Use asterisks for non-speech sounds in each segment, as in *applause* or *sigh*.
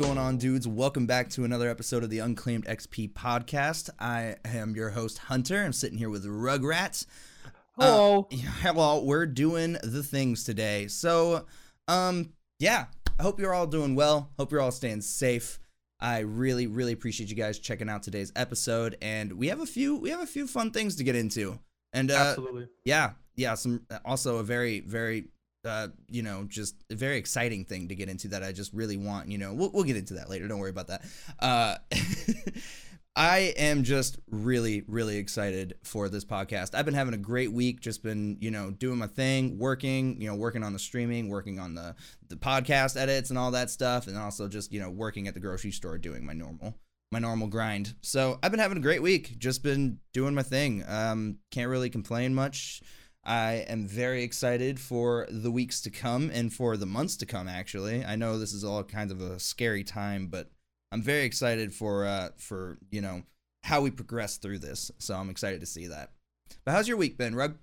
going on, dudes? Welcome back to another episode of the Unclaimed XP podcast. I am your host, Hunter. I'm sitting here with Rugrats. Hello. Uh, hello. We're doing the things today. So, um, yeah, I hope you're all doing well. Hope you're all staying safe. I really, really appreciate you guys checking out today's episode, and we have a few, we have a few fun things to get into, and uh, Absolutely. yeah, yeah, some also a very, very, uh, you know, just a very exciting thing to get into that I just really want. You know, we'll we'll get into that later. Don't worry about that. Uh, *laughs* I am just really, really excited for this podcast. I've been having a great week. Just been, you know, doing my thing, working, you know, working on the streaming, working on the the podcast edits and all that stuff, and also just, you know, working at the grocery store doing my normal my normal grind. So I've been having a great week. Just been doing my thing. Um, can't really complain much. I am very excited for the weeks to come and for the months to come. Actually, I know this is all kind of a scary time, but I'm very excited for uh for you know how we progress through this. So I'm excited to see that. But how's your week been, Rug?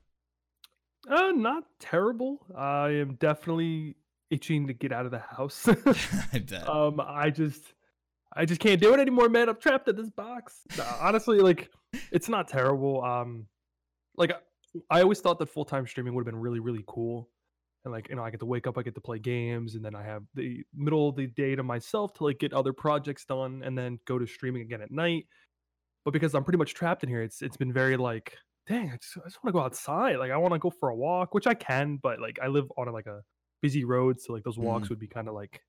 Uh, not terrible. I am definitely itching to get out of the house. *laughs* I *laughs* bet. um, I just, I just can't do it anymore, man. I'm trapped in this box. Honestly, like, it's not terrible. Um, like, I always thought that full time streaming would have been really, really cool. And like, you know, I get to wake up, I get to play games, and then I have the middle of the day to myself to like get other projects done, and then go to streaming again at night. But because I'm pretty much trapped in here, it's it's been very like, dang, I just, I just want to go outside. Like, I want to go for a walk, which I can, but like, I live on a, like a busy road, so like those walks Mhm. would be kind of like,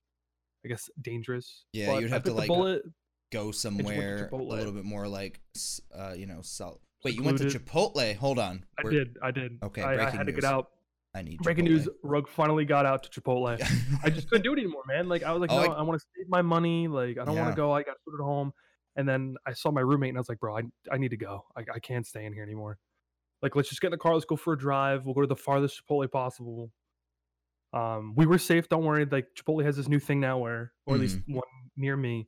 I guess, dangerous. Yeah, But you'd have to, like, bullet. Go somewhere a little bit more like, uh, you know, salt. Wait, you went to Chipotle? Hold on. I We're- did, I did. Okay, I, I had to news. get out. I need Breaking Chipotle. news: Rug finally got out to Chipotle. *laughs* I just couldn't do it anymore, man. Like I was like, Oh, no, I- I, want to save my money. Like I don't want to go. I got to food at home. And then I saw my roommate, and I was like, bro, I, I need to go. I, I can't stay in here anymore. Like let's just get in the car. Let's go for a drive. We'll go to the farthest Chipotle possible. Um, we were safe. Don't worry. Like Chipotle has this new thing now, where, or at least Mm-hmm. one near me,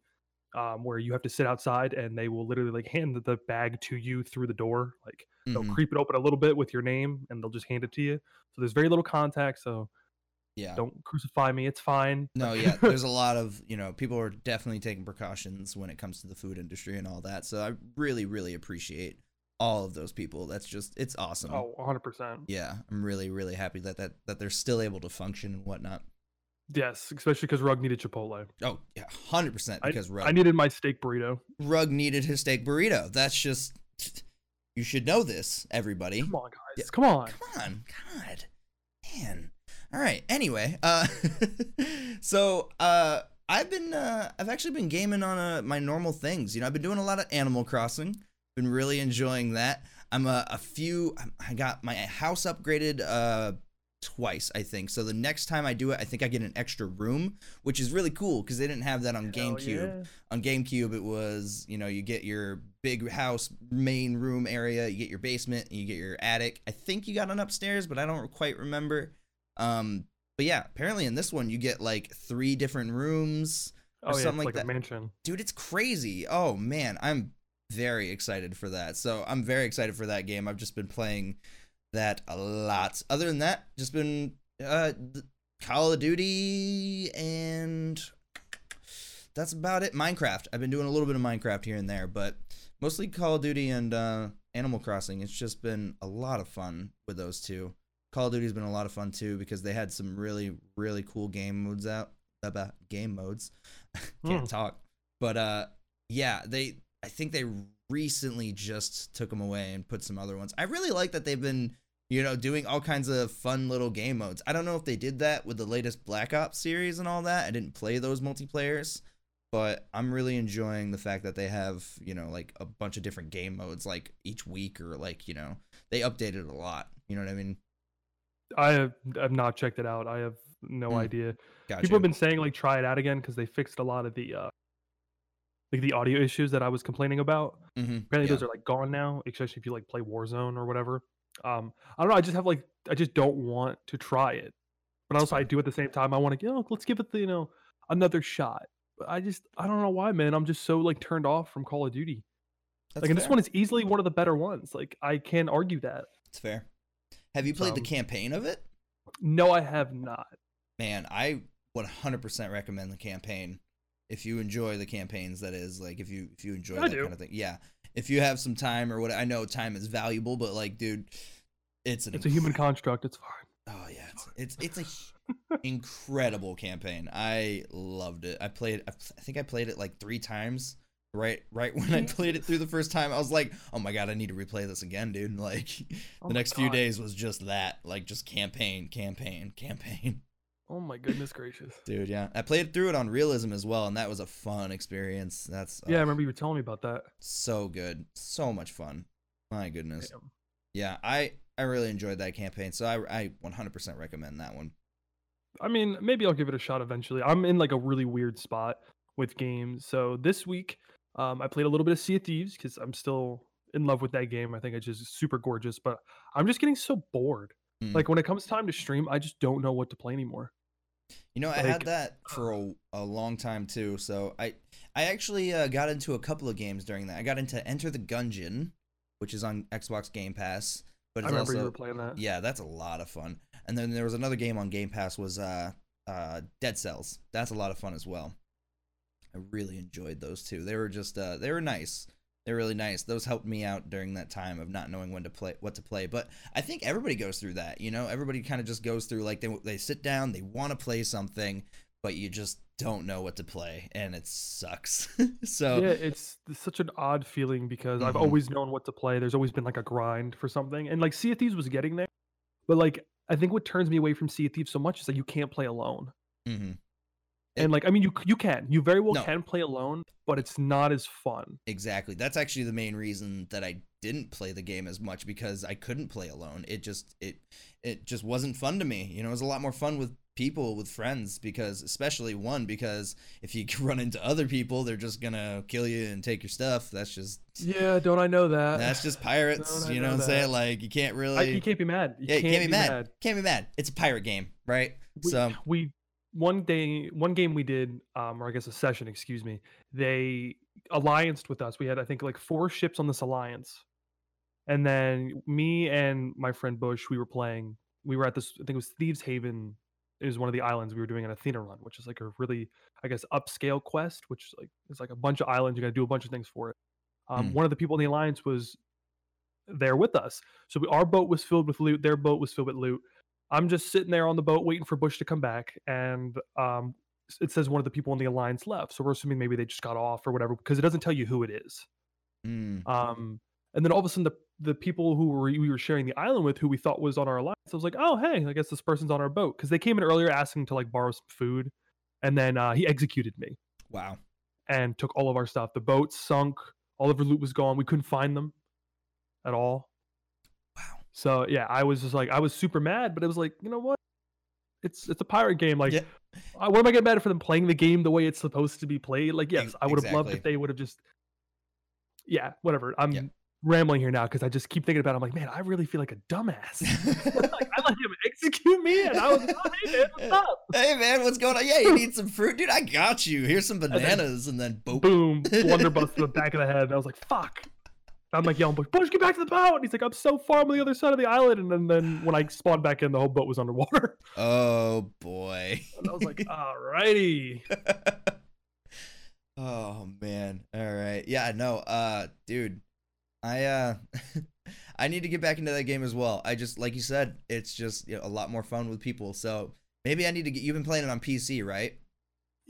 um, where you have to sit outside, and they will literally like hand the bag to you through the door. Like they'll Mhm. creep it open a little bit with your name, and they'll just hand it to you. So there's very little contact. So Yeah. don't crucify me. It's fine. No, yeah, *laughs* there's a lot of, you know, people are definitely taking precautions when it comes to the food industry and all that. So I really, really appreciate all of those people. That's just, it's awesome. oh, 100%. Yeah, I'm really, really happy that, that that they're still able to function and whatnot. Yes, especially because Rug needed Chipotle. Oh, yeah, 100% I, because Rug, I needed my steak burrito. Rug needed his steak burrito. That's just, you should know this, everybody. Come on, guys. Yeah, Come on. Come on, God, man. All right. Anyway, uh, *laughs* so uh, I've been uh, I've actually been gaming on uh, my normal things. You know, I've been doing a lot of Animal Crossing. Been really enjoying that. I'm a, a few. I got my house upgraded uh twice, I think. So the next time I do it, I think I get an extra room, which is really cool because they didn't have that on Hell GameCube yeah. on GameCube, it was you know you get your big house main room area, you get your basement, you get your attic. I think you got an upstairs, but I don't quite remember. Um, but yeah, apparently in this one you get like three different rooms, Oh, or yeah, something like like, that. mansion. dude. It's crazy. Oh man, I'm very excited for that. So I'm very excited for that game. I've just been playing that a lot. Other than that, just been uh Call of Duty and that's about it. Minecraft. I've been doing a little bit of Minecraft here and there, but mostly Call of Duty and uh, Animal Crossing. It's just been a lot of fun with those two. Call of Duty's been a lot of fun too because they had some really really cool game modes out. About game modes, *laughs* can't Hmm. talk. But uh, yeah, they. I think they recently just took them away and put some other ones. I really like that they've been you know, doing all kinds of fun little game modes. I don't know if they did that with the latest Black Ops series and all that. I didn't play those multiplayers, but I'm really enjoying the fact that they have, you know, like a bunch of different game modes like each week or like, you know, they updated a lot. You know what I mean? I have, have not checked it out. I have no Hmm. idea. Gotcha. People have been saying like try it out again because they fixed a lot of the uh like the audio issues that I was complaining about. mm-hmm. Apparently yeah. those are like gone now, especially if you like play Warzone or whatever. Um, I don't know. I just have like I just don't want to try it, but also I do at the same time. I want to, you know, let's give it the you know another shot. But I just I don't know why, man. I'm just so like turned off from Call of Duty. That's like, and this one is easily one of the better ones. Like I can't argue that. It's fair. Have you played the Um, campaign of it? No, I have not. Man, I 100% recommend the campaign. if you enjoy the campaigns, that is like if you if you enjoy I that do. kind of thing. Yeah, if you have some time or what, I know time is valuable, but like, dude, it's an It's a human construct. It's fine. Oh yeah, it's it's, it's a h- *laughs* incredible campaign. I loved it. I played. I I think I played it like three times. Right, right when I played it through the first time, I was like, "Oh my god, I need to replay this again, dude!" *laughs* Like, Oh the my next few days was just that, like, just campaign, campaign, campaign, Oh my goodness gracious. dude. Yeah, I played through it on realism as well, and that was a fun experience. That's Yeah, I remember you were telling me about that. so good, so much fun. My goodness. Damn. Yeah, I I really enjoyed that campaign, so I I 100% recommend that one. I mean, maybe I'll give it a shot eventually. I'm in like a really weird spot with games. So this week, um, I played a little bit of Sea of Thieves because I'm still in love with that game. I think it's just super gorgeous, but I'm just getting so bored. Mm. Like when it comes time to stream, I just don't know what to play anymore. You know, I had that for a, a long time too. So I I actually uh, got into a couple of games during that. I got into Enter the Gungeon, which is on Xbox Game Pass, but I remember also you were playing that. yeah, that's a lot of fun. And then there was another game on Game Pass was uh uh Dead Cells. That's a lot of fun as well. I really enjoyed those two. They were just uh they were nice. They're really nice. Those helped me out during that time of not knowing when to play, what to play. But I think everybody goes through that. You know, everybody kind of just goes through like they they sit down, they want to play something, but you just don't know what to play, and it sucks. *laughs* so yeah, it's, it's such an odd feeling because I've Mhm. always known what to play. There's always been like a grind for something, and like Sea of Thieves was getting there, but like I think what turns me away from Sea of Thieves so much is that you can't play alone. mhm, It- And like I mean, you you can, you very well No. can play alone, but it's not as fun. exactly. That's actually the main reason that I didn't play the game as much because I couldn't play alone. It just it it just wasn't fun to me. You know, it was a lot more fun with people with friends because especially one because if you *laughs* run into other people they're just gonna kill you and take your stuff that's just Yeah, don't I know that? that's just pirates you know know what i'm saying like you can't really I, you can't be mad. You yeah can't, can't be mad. can't be mad it's a pirate game right We, so we one day one game we did, um, or I guess a session, excuse me. They allianced with us. We had I think like four ships on this alliance, and then me and my friend Bush, we were playing. We were at this. I think it was Thieves Haven. It was one of the islands we were doing an Athena run, which is like a really, I guess, upscale quest, which is like it's like a bunch of islands. You got to do a bunch of things for it. Um, Hmm. One of the people in the alliance was there with us, so we, our boat was filled with loot. Their boat was filled with loot. I'm just sitting there on the boat waiting for Bush to come back, and um, it says one of the people in the alliance left. So we're assuming maybe they just got off or whatever because it doesn't tell you who it is. mm, Um, and then all of a sudden, the the people who were, we were sharing the island with, who we thought was on our alliance, I was like, oh hey, I guess this person's on our boat because they came in earlier asking to like borrow some food, and then uh, he executed me wow and took all of our stuff. The boat sunk, all of our loot was gone. We couldn't find them at all. So yeah, I was just like, I was super mad, but it was like, you know what? It's it's a pirate game. Like, Yeah. I, what am I getting mad for them playing the game the way it's supposed to be played? Like, yes, I would have loved if they would have just, yeah, whatever. I'm Yeah. rambling here now because I just keep thinking about. it. I'm like, man, I really feel like a dumbass. *laughs* like, I let him execute me, and I was like, oh, hey man, what's *laughs* up? hey man what's going on yeah you need some fruit dude i got you here's some bananas and then boop Boom, *laughs* blunderbuss to the back of the head. And I was like, fuck. I'm like yelling, Bush, Bush, get back to the boat. And he's like, I'm so far on the other side of the island. And then, then when I spawned back in, the whole boat was underwater. *laughs* oh boy And I was like, alrighty. *laughs* oh man all right yeah no uh dude i uh *laughs* i need to get back into that game as well i just like you said it's just you know, a lot more fun with people so maybe i need to get you've been playing it on pc right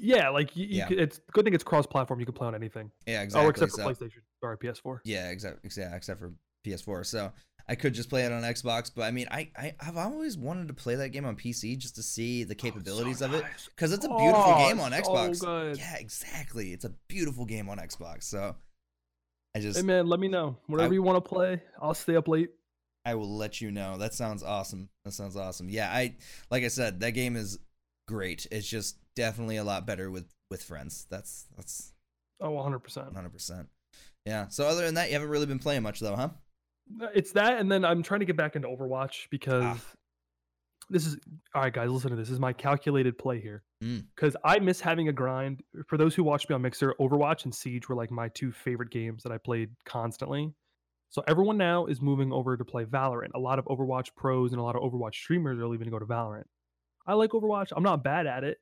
Yeah, like you, you Yeah. could- it's good thing it's cross-platform. You can play on anything. yeah oh, exactly Oh, except for so, PlayStation. Sorry, PS4. yeah exactly yeah except for ps4 so i could just play it on xbox but i mean i, I i've always wanted to play that game on pc just to see the oh, capabilities of it because it's a oh, beautiful Oh, game on so xbox yeah exactly it's a beautiful game on xbox so i just Hey man, let me know. Whatever you want to play, I'll stay up late. I will let you know. That sounds awesome. That sounds awesome. Yeah, I like I said, that game is great. It's just definitely a lot better with with friends. That's that's Oh, 100%. 100%. Yeah. So other than that, you haven't really been playing much though, huh? Uh, It's that, and then I'm trying to get back into Overwatch because Ah. this is all right, guys. Listen to this. This is my calculated play here Mm. because I miss having a grind. For those who watch me on Mixer, Overwatch and Siege were like my two favorite games that I played constantly. So everyone now is moving over to play Valorant. A lot of Overwatch pros and a lot of Overwatch streamers are leaving to go to Valorant. I like Overwatch. I'm not bad at it.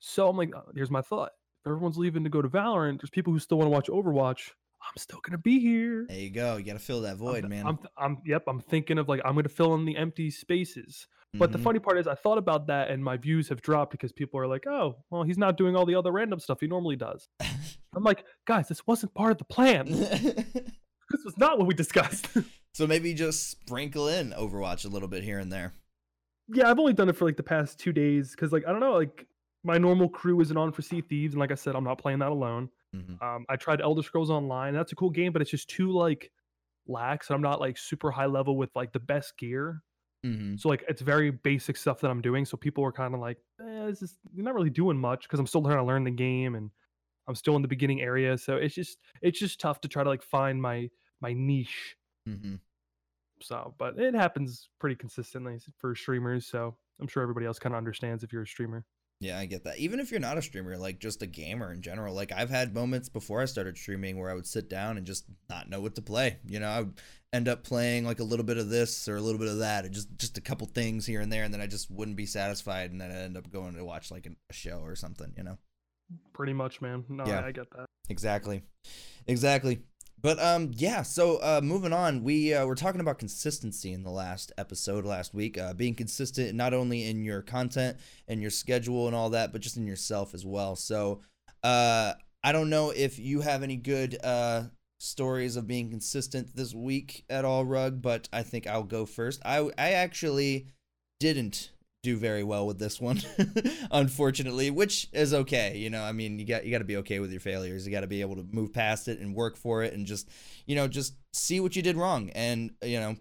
So I'm like, uh, here's my thought. If everyone's leaving to go to Valorant. There's people who still want to watch Overwatch. I'm still gonna be here. There you go. You got to fill that void, I'm, man. I'm, I'm, yep. I'm thinking of like I'm gonna fill in the empty spaces. But the Mhm. funny part is, I thought about that, and my views have dropped because people are like, "Oh, well, he's not doing all the other random stuff he normally does." *laughs* I'm like, guys, this wasn't part of the plan. *laughs* this was not what we discussed. *laughs* so maybe just sprinkle in Overwatch a little bit here and there. yeah, I've only done it for like the past two days because, like, I don't know, like my normal crew isn't on for Sea Thieves, and like I said, I'm not playing that alone. Mhm. Um, I tried Elder Scrolls Online. That's a cool game, but it's just too like lax. and I'm not like super high level with like the best gear. Mhm. So like it's very basic stuff that I'm doing. So people were kind of like, eh, this is you're not really doing much because I'm still trying to learn the game and I'm still in the beginning area. So it's just it's just tough to try to like find my my niche. Mhm. So, but it happens pretty consistently for streamers. So I'm sure everybody else kind of understands if you're a streamer. Yeah, I get that. Even if you're not a streamer, like just a gamer in general, like I've had moments before I started streaming where I would sit down and just not know what to play. You know, I would end up playing like a little bit of this or a little bit of that, or just just a couple things here and there, and then I just wouldn't be satisfied, and then I end up going to watch like a show or something. You know. Pretty much, man. No, Yeah. I, I get that. Exactly. Exactly. But um yeah, so uh moving on, we uh, were talking about consistency in the last episode last week, uh being consistent not only in your content and your schedule and all that, but just in yourself as well. So uh I don't know if you have any good uh stories of being consistent this week at all, Rug, but I think I'll go first. I I actually didn't do very well with this one *laughs* unfortunately which is okay you know i mean you got you got to be okay with your failures. You got to be able to move past it and work for it and just you know just see what you did wrong and you know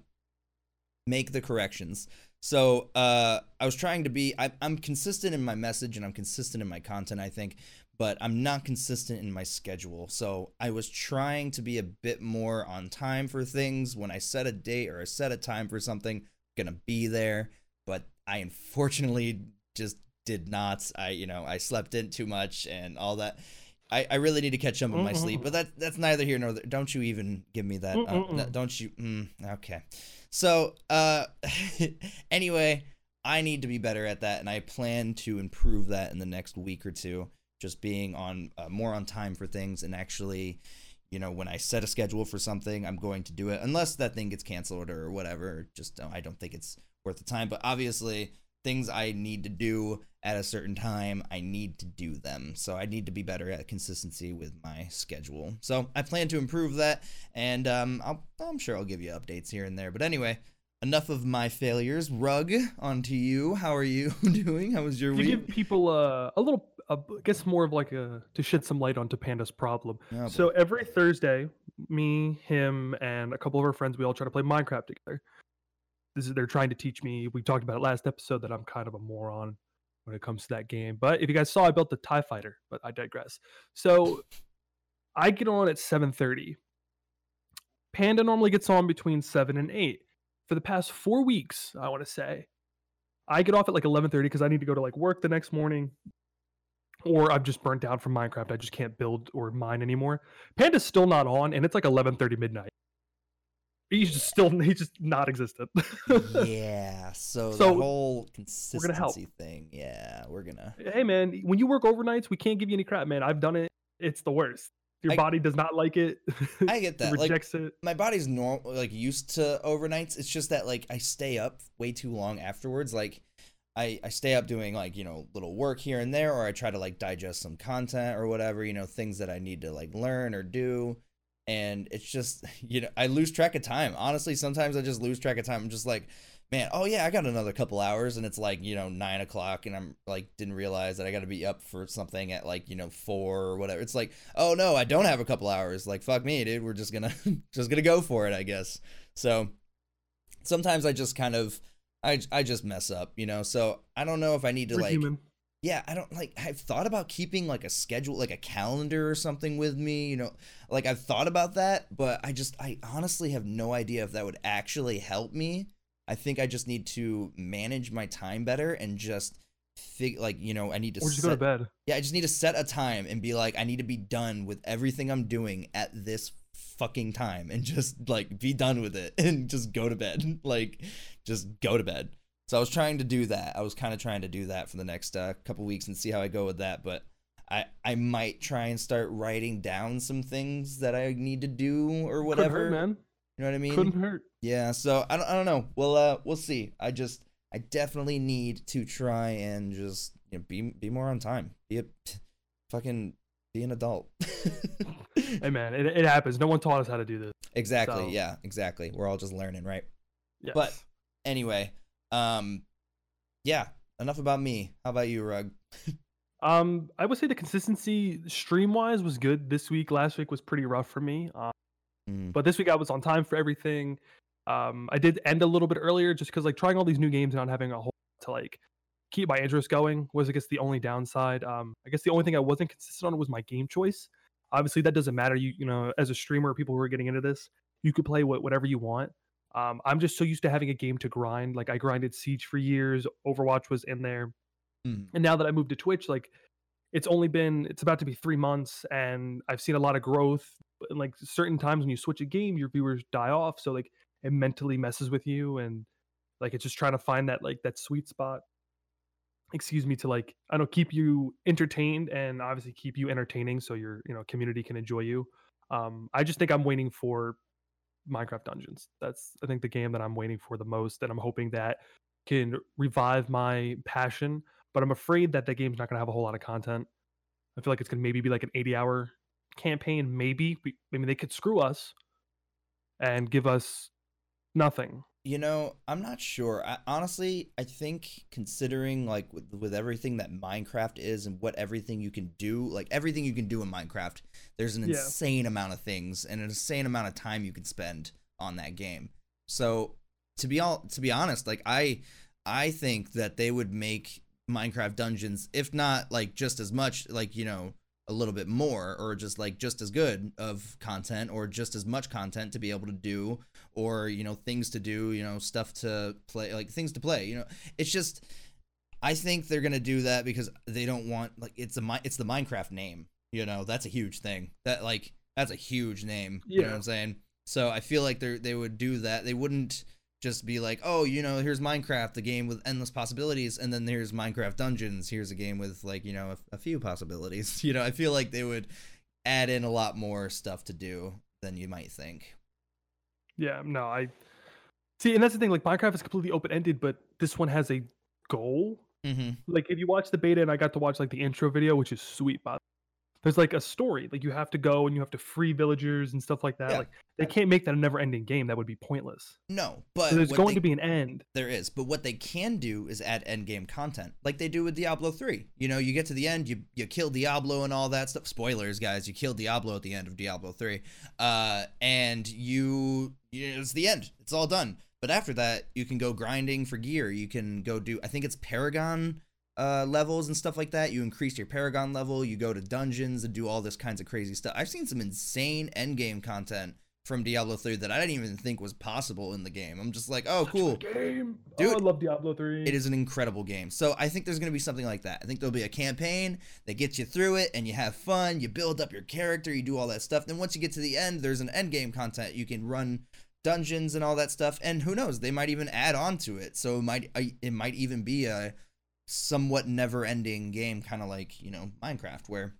make the corrections. So uh i was trying to be I, i'm consistent in my message and i'm consistent in my content i think but i'm not consistent in my schedule. So i was trying to be a bit more on time for things. When i set a date or i set a time for something I'm gonna be there I unfortunately just did not. I you know I slept in too much and all that. I, I really need to catch up on my sleep, but that that's neither here nor there. Don't you even give me that? Uh, don't you? Mm, okay. So uh, *laughs* anyway, I need to be better at that, and I plan to improve that in the next week or two. Just being on uh, more on time for things, and actually, you know, when I set a schedule for something, I'm going to do it, unless that thing gets canceled or whatever. Just uh, I don't think it's worth the time. But obviously, things I need to do at a certain time, I need to do them. So I need to be better at consistency with my schedule. So I plan to improve that, and um, I'll, I'm sure I'll give you updates here and there. But anyway, enough of my failures. Rug, on to you. How are you *laughs* doing? How was your week? To week? give people uh, a little, uh, I guess more of like a to shed some light onto Panda's problem. Oh. So every Thursday, me, him, and a couple of our friends, we all try to play Minecraft together. This is they're trying to teach me. We talked about it last episode that I'm kind of a moron when it comes to that game. But if you guys saw, I built the Tie Fighter. But I digress. So I get on at 7:30. Panda normally gets on between seven and eight. For the past four weeks, I want to say, I get off at like 11:30 because I need to go to like work the next morning, or I'm just burnt out from Minecraft. I just can't build or mine anymore. Panda's still not on, and it's like 11:30 midnight. He's just still he's just not existent. *laughs* yeah. So, So, the whole gonna consistency help. thing. Yeah, we're gonna. hey man, when you work overnights, we can't give you any crap, man. I've done it. It's the worst. Your I- body does not like it. I get *laughs* that. Like rejects it. my body's normal like used to overnights it's just that like i stay up way too long afterwards like i i stay up doing like you know little work here and there or i try to like digest some content or whatever you know things that i need to like learn or do and it's just *laughs* you know i lose track of time. Honestly sometimes i just lose track of time. I'm just like man oh yeah i got another couple hours and it's like you know nine o'clock and i'm like didn't realize that i got to be up for something at like you know four or whatever. It's like oh no i don't have a couple hours. Like fuck me dude. We're just gonna *laughs* just gonna go for it i guess. So sometimes i just kind of i i just mess up you know? So i don't know if i need to We're like human. Yeah i don't like i've thought about keeping like a schedule like a calendar or something with me you know like i've thought about that but i just i honestly have no idea if that would actually help me. I think i just need to manage my time better and just fig like you know i need to Or just set, go to bed. yeah i just need to set a time and be like i need to be done with everything i'm doing at this fucking time and just like be done with it *laughs* and just go to bed. *laughs* Like just go to bed so i was trying to do that i was kind of trying to do that for the next uh, couple weeks and see how i go with that but I I might try and start writing down some things that I need to do or whatever. Hurt, man. You know what I mean? Couldn't hurt. Yeah, so I don't, I don't know. We'll uh we'll see. I just I definitely need to try and just you know, be be more on time. Be a fucking be an adult. *laughs* Hey man, it, it happens. No one taught us how to do this. exactly. So- Yeah, exactly. We're all just learning, right? Yes. But- Anyway, um yeah, enough about me. How about you, Rug? um, I would say the consistency stream wise was good this week. Last week was pretty rough for me. Um, Mm, but this week I was on time for everything. Um, I did end a little bit earlier just because like trying all these new games and not having a whole to like keep my interest going was I guess the only downside. Um, I guess the only thing I wasn't consistent on was my game choice. Obviously that doesn't matter. You you know as a streamer, people who are getting into this, you could play what, whatever you want. Um, I'm just so used to having a game to grind. Like I grinded Siege for years. Overwatch was in there, mm, and now that I moved to Twitch, like it's only been it's about to be three months, and I've seen a lot of growth. And like certain times when you switch a game, your viewers die off, so like it mentally messes with you, and like it's just trying to find that like that sweet spot. Excuse me to like I don't keep you entertained and obviously keep you entertaining, so your you know community can enjoy you. Um, I just think I'm waiting for Minecraft Dungeons. That's I think the game that I'm waiting for the most, and I'm hoping that can revive my passion. But I'm afraid that the game's not going to have a whole lot of content. I feel like it's going to maybe be like an 80 hour campaign. Maybe, We- maybe they could screw us and give us nothing. You know, I'm not sure. I, honestly, I think considering like with, with everything that Minecraft is and what everything you can do, like everything you can do in Minecraft, there's an Yeah. insane amount of things and an insane amount of time you can spend on that game. So, to be all to be honest, like I I think that they would make Minecraft Dungeons if not like just as much, like, you know, a little bit more or just like just as good of content or just as much content to be able to do or you know things to do you know stuff to play like things to play you know? It's just i think they're gonna do that because they don't want like it's a it's the minecraft name you know? That's a huge thing. That like that's a huge name you know what Yeah. i'm saying? So i feel like they they would do that. They wouldn't just be like oh you know here's minecraft the game with endless possibilities and then there's minecraft dungeons here's a game with like you know a, a few possibilities. *laughs* You know i feel like they would add in a lot more stuff to do than you might think Yeah, no, I see, and that's the thing. Like Minecraft is completely open ended, but this one has a goal. mm-hmm. Like if you watch the beta, and I got to watch like the intro video, which is sweet. By. There's like a story. Like you have to go and you have to free villagers and stuff like that. Yeah. Like they can't make that a never ending game. That would be pointless. no but So there's going they- to be an end. There is, but what they can do is add end game content, like they do with Diablo 3. You know, you get to the end, you you kill Diablo and all that stuff. Spoilers, guys, you kill Diablo at the end of Diablo 3, uh, and you, you know, it's the end. It's all done. But after that, you can go grinding for gear. You can go do, I think it's Paragon uh, levels and stuff like that. You increase your Paragon level. You go to dungeons and do all this kinds of crazy stuff. I've seen some insane end game content from Diablo 3 that I didn't even think was possible in the game. I'm just like, oh, Such cool. game. Dude, oh, I love Diablo 3. It is an incredible game. So I think there's going to be something like that. I think there'll be a campaign that gets you through it and you have fun, you build up your character, you do all that stuff. Then once you get to the end, there's an end game content. You can run dungeons and all that stuff and who knows, they might even add on to it. So it might it might even be a somewhat never-ending game kind of like, you know, Minecraft where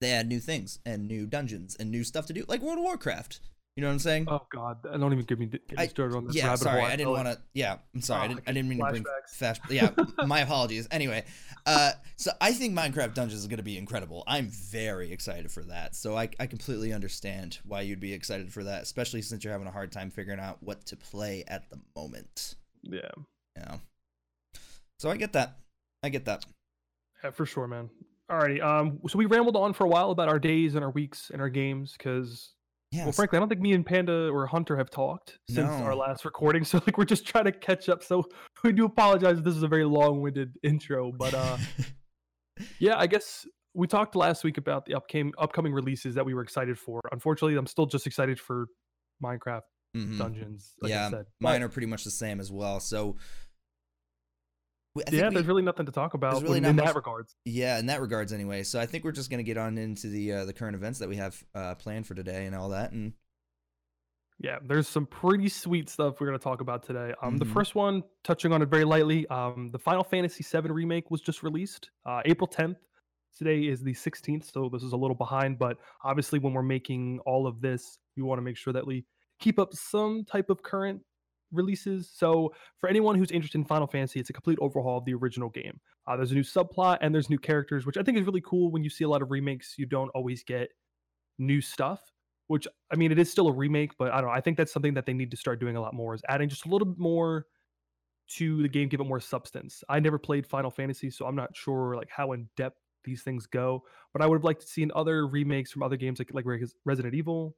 they add new things and new dungeons and new stuff to do like World of Warcraft. You know what I'm saying? Oh God, I don't even give me get me I- started on this yeah, rabbit sorry, hole. I didn't fell want to. Yeah, I'm sorry, I Oh, didn't. I didn't mean to bring flashbacks. fast. Yeah, *laughs* my apologies. Anyway, uh, so I think Minecraft Dungeons is going to be incredible. I'm very excited for that. So I, I completely understand why you'd be excited for that, especially since you're having a hard time figuring out what to play at the moment. Yeah, Yeah. So I get that. I get that. yeah, for sure, man. Alrighty, um, so we rambled on for a while about our days and our weeks and our games because, Yeah. well, frankly, I don't think me and Panda or Hunter have talked since our last recording. *laughs* So like, we're just trying to catch up. So *laughs* we do apologize. if This is a very long-winded intro, but uh, *laughs* yeah, I guess we talked last week about the upcoming upcoming releases that we were excited for. Unfortunately, I'm still just excited for Minecraft Mhm. Dungeons. Like I yeah, said. mine are pretty much the same as well. So. We- I think yeah, we- there's really nothing to talk about really in, much- that regards. Yeah, in that regards, anyway. So I think we're just gonna get on into the uh, the current events that we have uh, planned for today and all that, and Yeah, there's some pretty sweet stuff we're going to talk about today. Um, the Mhm. first one, touching on it very lightly, um, the Final Fantasy VII remake was just released, uh, April 10th. today is the 16th, so this is a little behind. But obviously, when we're making all of this, we want to make sure that we keep up some type of current releases. So, for anyone who's interested in Final Fantasy, it's a complete overhaul of the original game. Uh, there's a new subplot and there's new characters, which I think is really cool. When you see a lot of remakes, you don't always get new stuff. Which I mean, it is still a remake, but I don't know. I think that's something that they need to start doing a lot more is adding just a little bit more to the game, give it more substance. I never played Final Fantasy, so I'm not sure like how in depth these things go. But I would have liked to see in other remakes from other games like like Resident Evil.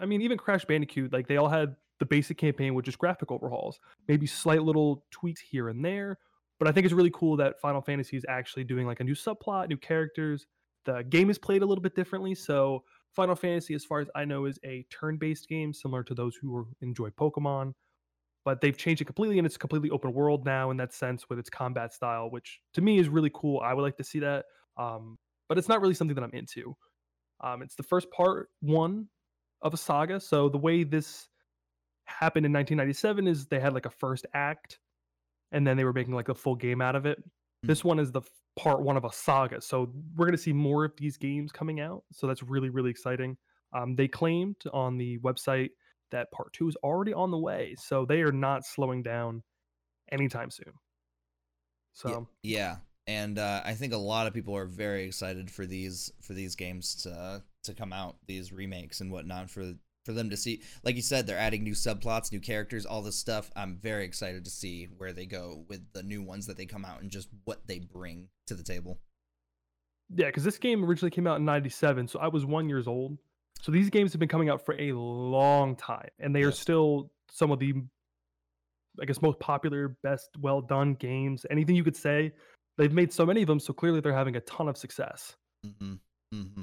I mean, even Crash Bandicoot, like they all had the basic campaign with just graphic overhauls, maybe slight little tweaks here and there. But I think it's really cool that Final Fantasy is actually doing like a new subplot, new characters. The game is played a little bit differently. So Final Fantasy, as far as I know, is a turn-based game similar to those who enjoy Pokemon. But they've changed it completely, and it's completely open world now in that sense with its combat style, which to me is really cool. I would like to see that, um, but it's not really something that I'm into. Um, it's the first part one of a saga. So the way this happened in 1997 is they had like a first act and then they were making like a full game out of it. Mm-hmm. This one is the part one of a saga. So we're going to see more of these games coming out. So that's really, really exciting. Um, they claimed on the website that part two is already on the way. So they are not slowing down anytime soon. So, yeah. And uh, I think a lot of people are very excited for these for these games to to come out, these remakes and whatnot for for them to see. Like you said, they're adding new subplots, new characters, all this stuff. I'm very excited to see where they go with the new ones that they come out and just what they bring to the table. Yeah, because this game originally came out in '97, so I was one years old. So these games have been coming out for a long time, and they yes. are still some of the, I guess, most popular, best, well done games. Anything you could say, they've made so many of them, so clearly they're having a ton of success. Mm-hmm. Mm-hmm.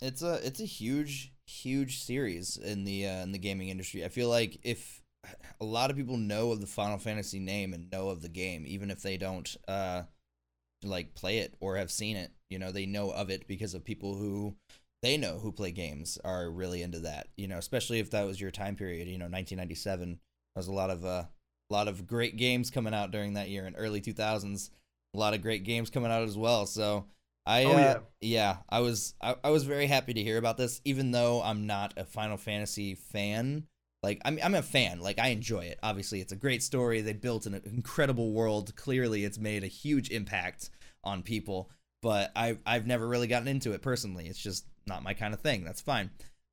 It's a it's a huge huge series in the uh, in the gaming industry. I feel like if a lot of people know of the Final Fantasy name and know of the game, even if they don't uh, like play it or have seen it, you know, they know of it because of people who they know who play games are really into that. You know, especially if that was your time period. You know, 1997 there was a lot of uh, a lot of great games coming out during that year, and early 2000s, a lot of great games coming out as well. So I oh, uh, yeah. yeah, I was I, I was very happy to hear about this, even though I'm not a Final Fantasy fan. Like I'm I'm a fan. Like I enjoy it. Obviously, it's a great story. They built an incredible world. Clearly, it's made a huge impact on people. But I I've never really gotten into it personally. It's just not my kind of thing. That's fine.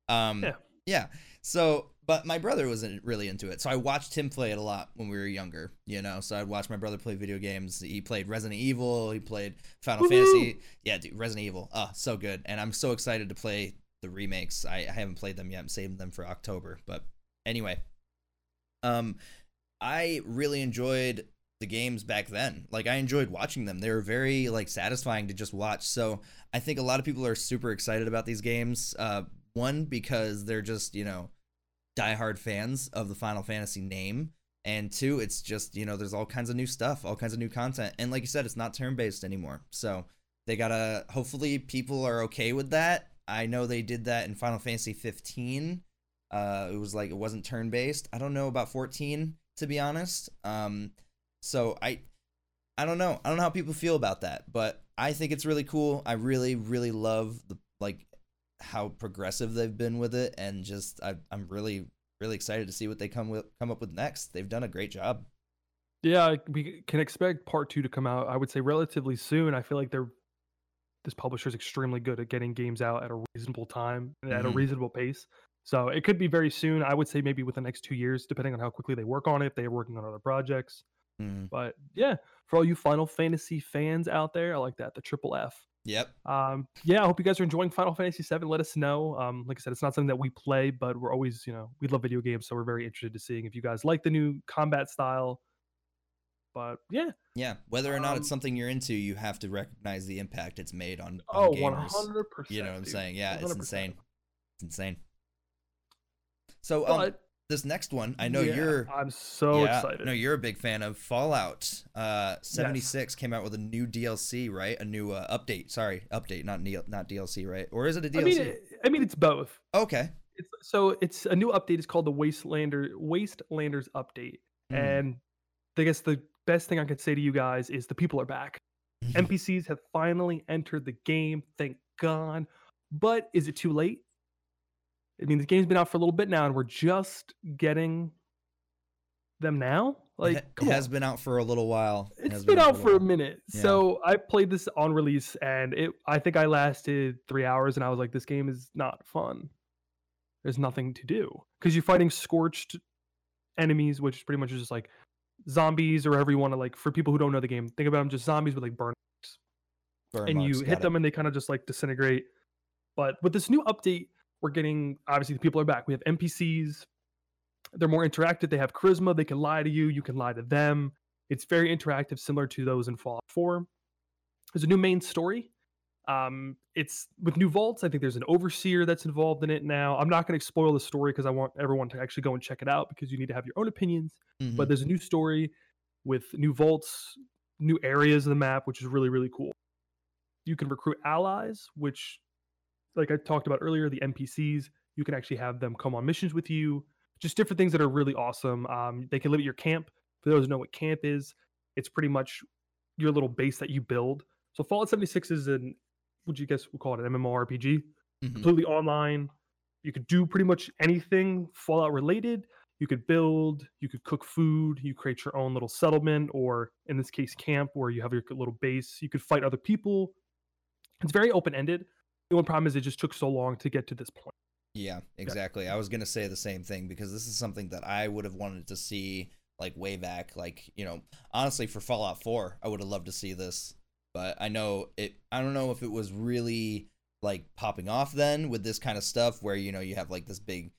Um, yeah. Yeah. So but my brother wasn't really into it, so I watched him play it a lot when we were younger. You know, so I'd watch my brother play video games. He played Resident Evil. He played Final Woo-hoo! Fantasy. Yeah, dude, Resident Evil. Oh, so good. And I'm so excited to play the remakes. I, I haven't played them yet. I'm saving them for October. But anyway, um, I really enjoyed the games back then. Like I enjoyed watching them. They were very like satisfying to just watch. So I think a lot of people are super excited about these games. Uh, one because they're just you know diehard fans of the Final Fantasy name. And two, it's just, you know, there's all kinds of new stuff, all kinds of new content. And like you said, it's not turn based anymore. So they gotta, hopefully, people are okay with that. I know they did that in Final Fantasy 15. Uh, it was like, it wasn't turn based. I don't know about 14, to be honest. Um, so I, I don't know. I don't know how people feel about that, but I think it's really cool. I really, really love the like how progressive they've been with it, and just I, I'm really really excited to see what they come with come up with next. They've done a great job. Yeah, we can expect part two to come out. I would say relatively soon. I feel like they're this publisher is extremely good at getting games out at a reasonable time and mm-hmm. at a mm-hmm. reasonable pace. So it could be very soon. I would say maybe within the next two years, depending on how quickly they work on it. If they are working on other projects. Mm. But yeah, for all you Final Fantasy fans out there, I like that the triple F. Yep. Um, yeah, I hope you guys are enjoying Final Fantasy VII. Let us know. Um, like I said, it's not something that we play, but we're always, you know, we love video games, so we're very interested to seeing if you guys like the new combat style. But yeah, yeah, whether or not um, it's something you're into, you have to recognize the impact it's made on, on oh, one hundred percent. You know what I'm saying? Yeah, 100%. it's insane. It's insane. So, um, but, this next one, I know yeah, you're. I'm so yeah, excited. No, you're a big fan of Fallout. Uh, 76 yes. came out with a new DLC, right? A new uh, update. Sorry, update, not not DLC, right? Or is it a DLC? I mean, it, I mean it's both. Okay. It's, so it's a new update. It's called the Wastelander Wastelanders update, mm. and I guess the best thing I could say to you guys is the people are back. *laughs* NPCs have finally entered the game. Thank God. But is it too late? I mean, the game's been out for a little bit now, and we're just getting them now. Like, it, come has on. been out for a little while. It It's has been out for a while. minute. Yeah. So I played this on release, and it. I think I lasted three hours, and I was like, "This game is not fun. There's nothing to do because you're fighting scorched enemies, which is pretty much just like zombies or whatever you want to like. For people who don't know the game, think about them just zombies with like burn Burn and marks, you hit it. them and they kind of just like disintegrate. But with this new update, we're getting obviously the people are back. We have NPCs. They're more interactive. They have charisma. They can lie to you. You can lie to them. It's very interactive, similar to those in Fallout 4. There's a new main story. Um, it's with new vaults. I think there's an overseer that's involved in it now. I'm not going to spoil the story because I want everyone to actually go and check it out because you need to have your own opinions Mhm. but there's a new story with new vaults, new areas of the map, which is really, really cool. You can recruit allies, which, like I talked about earlier, the NPCs, you can actually have them come on missions with you. Just different things that are really awesome. Um, they can live at your camp. For those who know what camp is, it's pretty much your little base that you build. So Fallout 76 is an, would you guess we'll call it an MMORPG? Mhm. completely online. You could do pretty much anything Fallout related. You could build, you could cook food, you create your own little settlement, or in this case, camp, where you have your little base. You could fight other people. It's very open ended. The only problem is it just took so long to get to this point. Yeah, exactly. I was gonna say the same thing because this is something that I would have wanted to see like way back. Like you know, honestly, for Fallout Four, I would have loved to see this, but I know it. I don't know if it was really like popping off then with this kind of stuff where you know you have like this big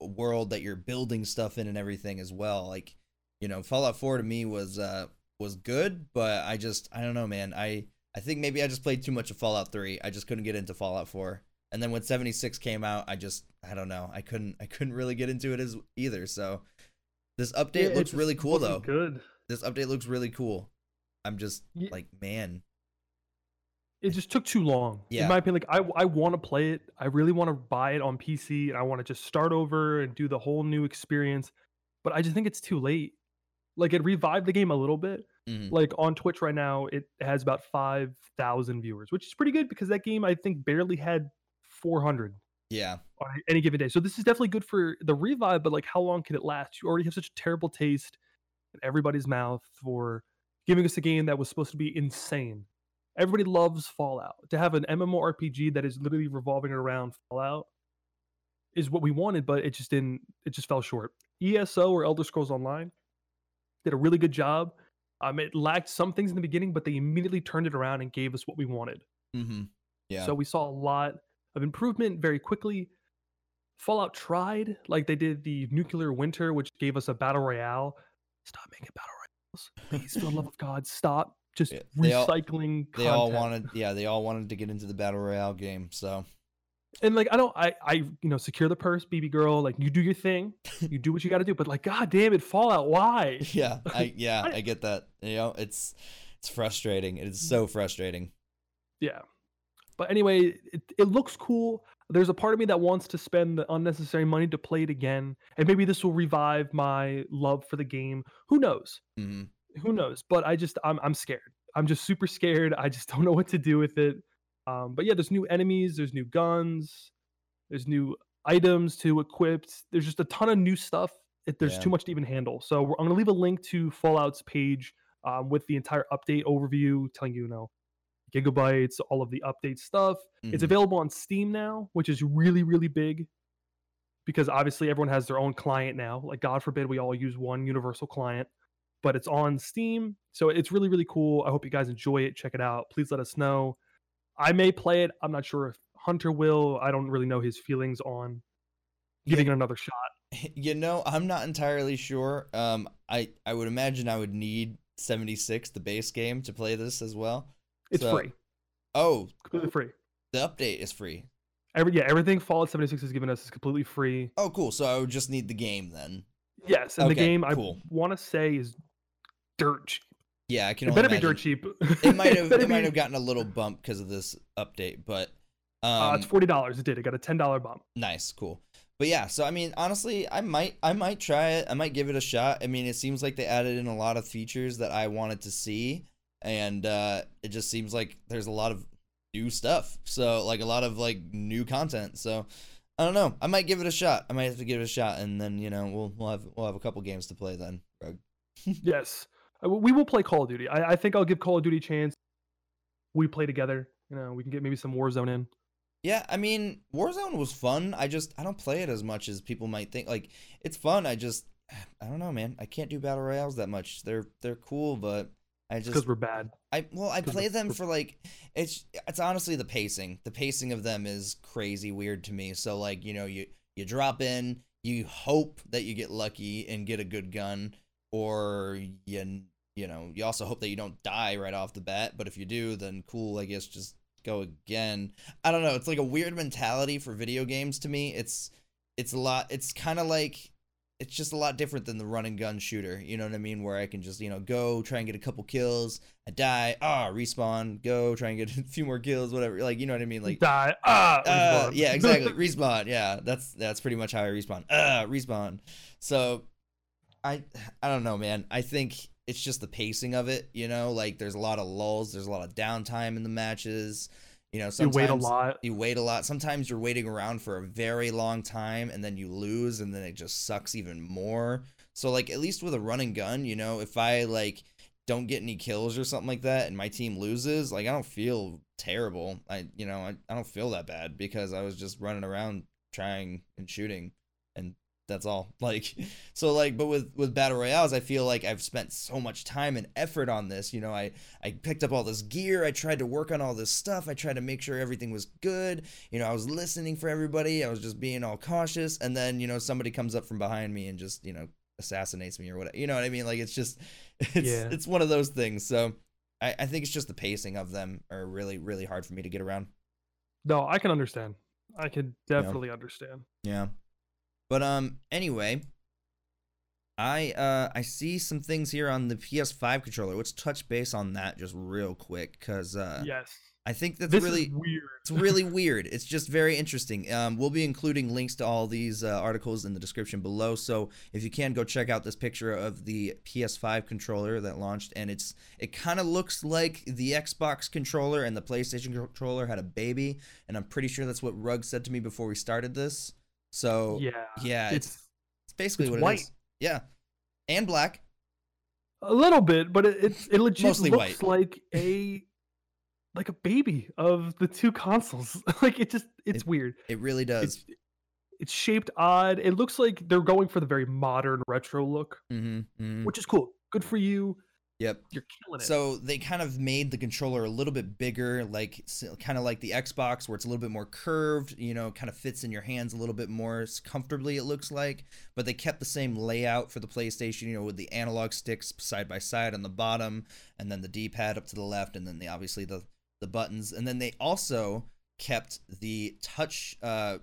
world that you're building stuff in and everything as well. Like you know, Fallout Four to me was uh was good, but I just I don't know, man. I I think maybe I just played too much of Fallout Three. I just couldn't get into Fallout Four. And then when 76 came out, I just I don't know. I couldn't I couldn't really get into it as either. So this update Yeah, looks really cool though. Good. This update looks really cool. I'm just Ye- like, man. It just took too long. Yeah. In my opinion, like I, I want to play it. I really want to buy it on PC and I want to just start over and do the whole new experience. But I just think it's too late. Like it revived the game a little bit. Mhm. Like on Twitch right now, it has about 5,000 viewers, which is pretty good because that game I think barely had 400 Yeah. on any given day. So this is definitely good for the revive, but like how long can it last? You already have such a terrible taste in everybody's mouth for giving us a game that was supposed to be insane. Everybody loves Fallout. To have an MMORPG that is literally revolving around Fallout is what we wanted, but it just didn't it just fell short. ESO or Elder Scrolls Online did a really good job. Um, it lacked some things in the beginning, but they immediately turned it around and gave us what we wanted. Mm-hmm. Yeah. So we saw a lot of improvement very quickly. Fallout tried, like they did the nuclear winter, which gave us a battle royale. Stop making battle royales. Please, for the love of *laughs* God, stop just Yeah, they all- recycling they all wanted yeah, they all wanted to get into the battle royale game. So and like I don't I I you know secure the purse, BB girl, like you do your thing, *laughs* you do what you got to do, but like god damn it, Fallout, why? yeah, *laughs* I yeah, I- I get that. You know, it's it's frustrating. It's so frustrating. Yeah. But anyway, it, it looks cool. There's a part of me that wants to spend the unnecessary money to play it again. And maybe this will revive my love for the game. Who knows? hmm Who knows? But I just I'm I'm scared. I'm just super scared. I just don't know what to do with it. Um, but yeah, there's new enemies, there's new guns, there's new items to equip. There's just a ton of new stuff. It, there's Yeah. too much to even handle. So we're, I'm gonna leave a link to Fallout's page um, with the entire update overview, telling you, you know, gigabytes, all of the update stuff. It's Mhm. available on Steam now, which is really, really big because obviously everyone has their own client now. Like, God forbid we all use one universal client, but it's on Steam. So it's really, really cool. I hope you guys enjoy it. Check it out. Please let us know. I may play it. I'm not sure if Hunter will. I don't really know his feelings on giving Yeah. it another shot. *laughs* You know, I'm not entirely sure. Um, I I would imagine I would need 76, the base game, to play this as well. It's So- free, Oh, completely free. the update is free. Every yeah, everything Fallout 76 has given us is completely free. Oh, cool. So I would just need the game then. Yes, and the game cool. I want to say is dirt. Yeah, I can It only better be dirt cheap. It might have *laughs* better it might have gotten a little bump because of this update, but um, uh, it's forty dollars. It did. It got a ten dollar bump. nice, cool. But yeah, so I mean, honestly, I might I might try it. I might give it a shot. I mean, it seems like they added in a lot of features that I wanted to see. and uh, it just seems like there's a lot of new stuff. So like a lot of like new content. So I don't know. I might give it a shot. I might have to give it a shot, and then you know we'll we'll have we'll have a couple games to play then. *laughs* Yes, we will play Call of Duty. I, I think I'll give Call of Duty a chance. We play together. You know, we can get maybe some Warzone in. Yeah, I mean, Warzone was fun. I just I don't play it as much as people might think. Like it's fun. I just I don't know, man. I can't do battle royales that much. They're they're cool, but I just because we're bad. I well, I play them for like it's it's honestly the pacing. The pacing of them is crazy weird to me. So like, you know, you you drop in, you hope that you get lucky and get a good gun or you you know, you also hope that you don't die right off the bat, but if you do, then cool, I guess just go again. I don't know, it's like a weird mentality for video games to me. It's it's a lot it's kind of like it's just a lot different than the run and gun shooter. You know what I mean? Where I can just, you know, go try and get a couple kills, I die, ah, respawn, go try and get *laughs* a few more kills, whatever. Like, you know what I mean? Like, die. Ah, uh, yeah, exactly. *laughs* respawn. Yeah, that's that's pretty much how I respawn. Uh, respawn. So, I I don't know, man. I think it's just the pacing of it. You know, like there's a lot of lulls, there's a lot of downtime in the matches. You know, you wait a lot. you wait a lot. Sometimes you're waiting around for a very long time and then you lose and then it just sucks even more. So like at least with a running gun, you know, if I like don't get any kills or something like that and my team loses, like I don't feel terrible. I you know, I, I don't feel that bad because I was just running around trying and shooting that's all. *laughs* Like so like but with with battle royales, I feel like I've spent so much time and effort on this. You know, I I picked up all this gear, I tried to work on all this stuff, I tried to make sure everything was good. You know, I was listening for everybody, I was just being all cautious and then, you know, somebody comes up from behind me and just, you know, assassinates me or whatever. You know what I mean? Like it's just *laughs* it's Yeah. it's one of those things. So I, I think it's just the pacing of them are really, really hard for me to get around. No, I can understand. I can definitely understand. Yeah. But um anyway, I uh I see some things here on the PS5 controller. Let's touch base on that just real quick cuz uh yes. I think that's This really weird. it's really weird. It's just very interesting. Um, we'll be including links to all these uh, articles in the description below. So if you can go check out this picture of the PS5 controller that launched, and it's it kind of looks like the Xbox controller and the PlayStation controller had a baby, and I'm pretty sure that's what Rug said to me before we started this. So yeah. yeah, it's, It's it's basically it's what it white. is. Yeah, and black. a little bit, but it it, it legit Mostly looks white. like a *laughs* like a baby of the two consoles. *laughs* like it just it's weird. It really does. It's it's shaped odd. It looks like they're going for the very modern retro look, mm-hmm, mm-hmm. which is cool. Good for you. Yep. You're killing it. So they kind of made the controller a little bit bigger, like kind of like the Xbox, where it's a little bit more curved. You know, kind of fits in your hands a little bit more comfortably. It looks like, but they kept the same layout for the PlayStation. You know, with the analog sticks side by side on the bottom, and then the D-pad up to the left, and then the obviously the the buttons, and then they also kept the touch. Uh,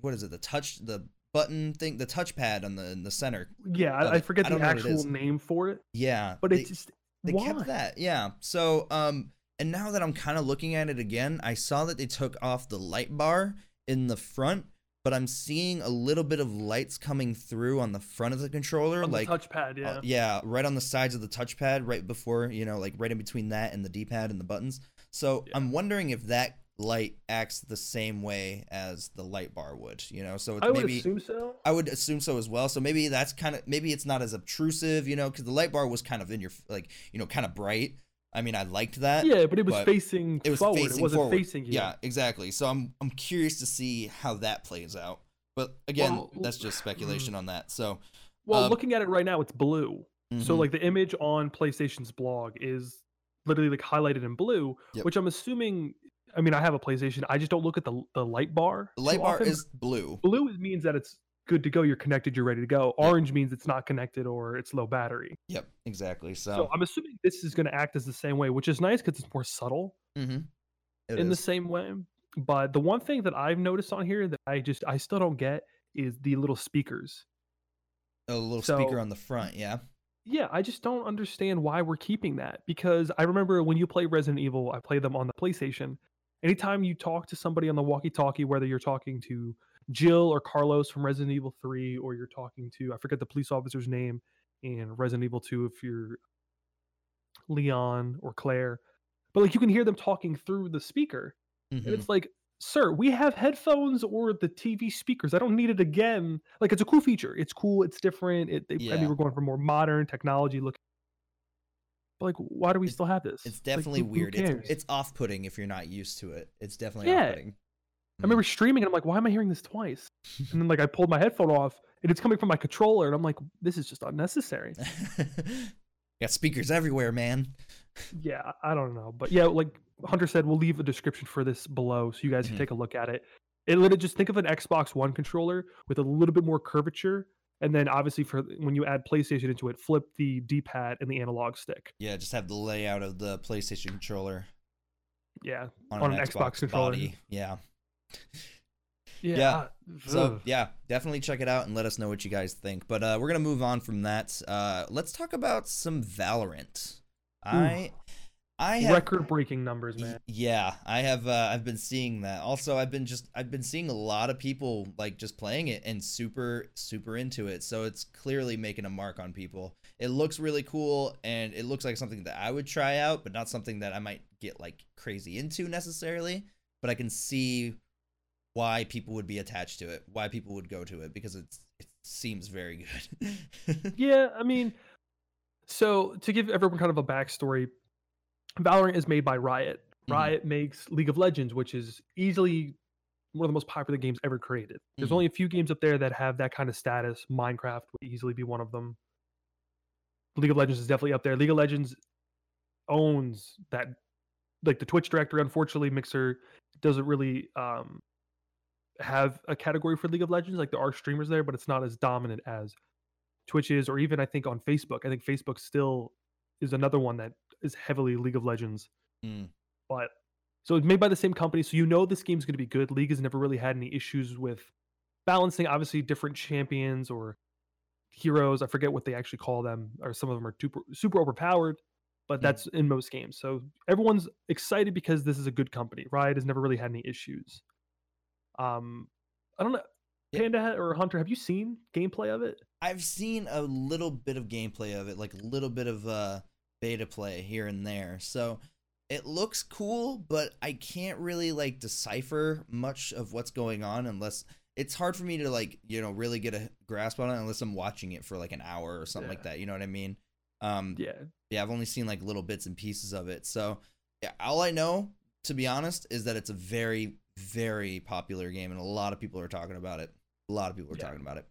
what is it? The touch the button thing, the touchpad on the in the center. yeah, I, I forget I the don't know what it actual name for it, Yeah, but they- it's just they why? kept that yeah so um and now that i'm kind of looking at it again i saw that they took off the light bar in the front but i'm seeing a little bit of lights coming through on the front of the controller On the like touchpad. Yeah. uh, yeah right on the sides of the touchpad right before you know like right in between that and the d-pad and the buttons so Yeah. i'm wondering if that light acts the same way as the light bar would you know so it's I would maybe assume so. I would assume so as well. So maybe that's kind of maybe it's not as obtrusive, you know, because the light bar was kind of in your like you know kind of bright. I mean, I liked that. Yeah, but it was but facing it was forward. facing it wasn't forward. facing you. Yeah, exactly. So I'm I'm curious to see how that plays out. But again, Well, that's just speculation on that. So Well, Um, looking at it right now, it's blue. So mhm, like the image on PlayStation's blog is literally like highlighted in blue, Yep. which I'm assuming. I mean, I have a PlayStation. I just don't look at the the light bar. the light bar often. is blue. blue. Means that it's good to go. You're connected. You're ready to go. Yep. Orange means it's not connected or it's low battery. Yep, exactly. So, So I'm assuming this is going to act as the same way, which is nice because it's more subtle mhm, it in the same way. But the one thing that I've noticed on here that I just I still don't get is the little speakers. a little speaker on the front. Yeah. Yeah, I just don't understand why we're keeping that because I remember when you play Resident Evil, I played them on the PlayStation. Anytime you talk to somebody on the walkie-talkie, whether you're talking to Jill or Carlos from Resident Evil 3 or you're talking to I forget the police officer's name in Resident Evil 2 if you're Leon or Claire, but like you can hear them talking through the speaker, Mhm. and it's like, sir, we have headphones or the TV speakers. I don't need it again. Like it's a cool feature. It's cool. It's different. It, they, I Yeah. mean, we're going for more modern technology looking. But like, why do we still have this? It's definitely who- who weird. cares? It's it's off putting if you're not used to it. It's definitely Yeah. off putting. I remember streaming and I'm like, why am I hearing this twice? And then *laughs* like I pulled my headphone off and it's coming from my controller and I'm like, this is just unnecessary. *laughs* Got speakers everywhere, man. yeah, I don't know. But yeah, like Hunter said, we'll leave a description for this below so you guys can Mhm. take a look at it. It literally just think of an Xbox One controller with a little bit more curvature. And then obviously for when you add PlayStation into it, flip the D-pad and the analog stick. Yeah, just have the layout of the PlayStation controller Yeah. on, On an, an Xbox, Xbox controller. body. Yeah. Yeah. Yeah, So yeah, definitely check it out and let us know what you guys think. But uh, we're gonna move on from that. Uh, let's talk about some Valorant. I I have record breaking numbers, man. Yeah, I have. Uh, I've been seeing that. Also, I've been just. I've been seeing a lot of people like just playing it and super, super into it. So it's clearly making a mark on people. It looks really cool, and it looks like something that I would try out, but not something that I might get like crazy into necessarily. But I can see why people would be attached to it, why people would go to it because it's it seems very good. *laughs* Yeah, I mean, so to give everyone kind of a backstory, Valorant is made by Riot. Mhm. Riot makes League of Legends, which is easily one of the most popular games ever created. There's Mhm. only a few games up there that have that kind of status. Minecraft would easily be one of them. League of Legends is definitely up there. League of Legends owns that, like the Twitch directory. Unfortunately, Mixer doesn't really um, have a category for League of Legends. Like there are streamers there, but it's not as dominant as Twitch is, or even I think on Facebook. I think Facebook still is another one that is heavily League of Legends. Mm. But so it's made by the same company, so you know this game's going to be good. League has never really had any issues with balancing, obviously, different champions or heroes. I forget what they actually call them, or some of them are super, super overpowered. But Mm. that's in most games. So everyone's excited because this is a good company. Riot has never really had any issues. Um, I don't know, Panda or Hunter, have you seen gameplay of it? I've seen a little bit of gameplay of it, like a little bit of uh, beta play here and there. So it looks cool, but I can't really like decipher much of what's going on unless it's hard for me to like you know really get a grasp on it unless I'm watching it for like an hour or something like that. You know what I mean? Um, Yeah, yeah, I've only seen like little bits and pieces of it. So yeah, all I know, to be honest, is that it's a very, very popular game, and a lot of people are talking about it. A lot of people are Yeah. talking about it.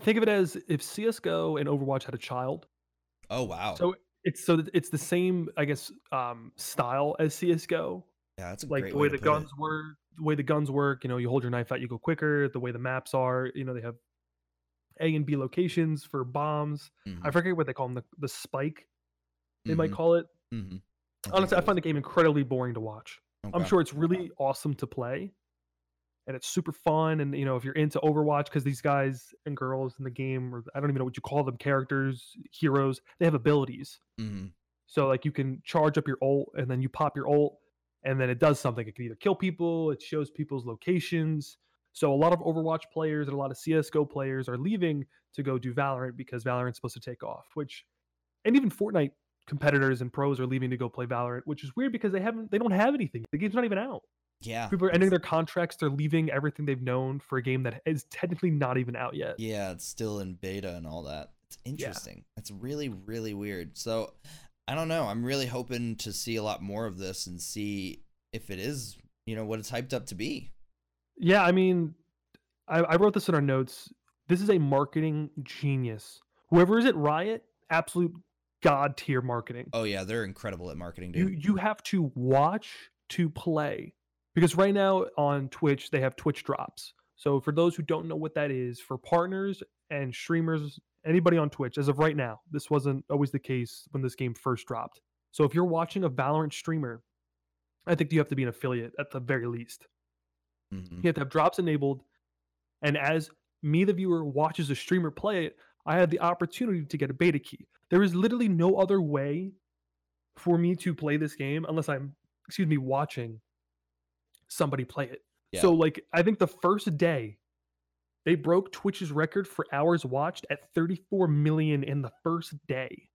think of it as if CS:GO and Overwatch had a child. Oh wow! So it's so it's the same, I guess, um, style as CS:GO. yeah, that's Like great the way to the put it. guns work, the way the guns work. You know, you hold your knife out, you go quicker. The way the maps are, you know, they have A and B locations for bombs. I Mhm, forget what they call them, the, the spike. They might mhm, call it. mhm. think Honestly, I find the game incredibly boring to watch. I'm sure it's really awesome to play, and it's super fun. And you know, if you're into Overwatch, because these guys and girls in the game, or I don't even know what you call them, characters, heroes, they have abilities. Mhm, So like you can charge up your ult, and then you pop your ult, and then it does something. It can either kill people, it shows people's locations. So a lot of Overwatch players and a lot of CS:GO players are leaving to go do Valorant because Valorant's supposed to take off. Which, and even Fortnite competitors and pros are leaving to go play Valorant, which is weird because they haven't, they don't have anything. The game's not even out. Yeah. People are ending their contracts. They're leaving everything they've known for a game that is technically not even out yet. Yeah, it's still in beta and all that. It's interesting. It's really, really weird. So I don't know. I'm really hoping to see a lot more of this and see if it is, you know, what it's hyped up to be. Yeah, I mean, I, I wrote this in our notes. This is a marketing genius. Whoever is at Riot, absolute god tier marketing. Oh yeah, they're incredible at marketing, you dude. you have to watch to play because right now on Twitch they have Twitch drops. So for those who don't know what that is, for partners and streamers, anybody on Twitch, as of right now, this wasn't always the case when this game first dropped. So if you're watching a Valorant streamer, I think you have to be an affiliate at the very least. Mhm. You have to have drops enabled. And as me, the viewer, watches a streamer play it, I have the opportunity to get a beta key. There is literally no other way for me to play this game unless I'm, excuse me, watching somebody play it. So, like, I think the first day they broke Twitch's record for hours watched at 34 million in the first day.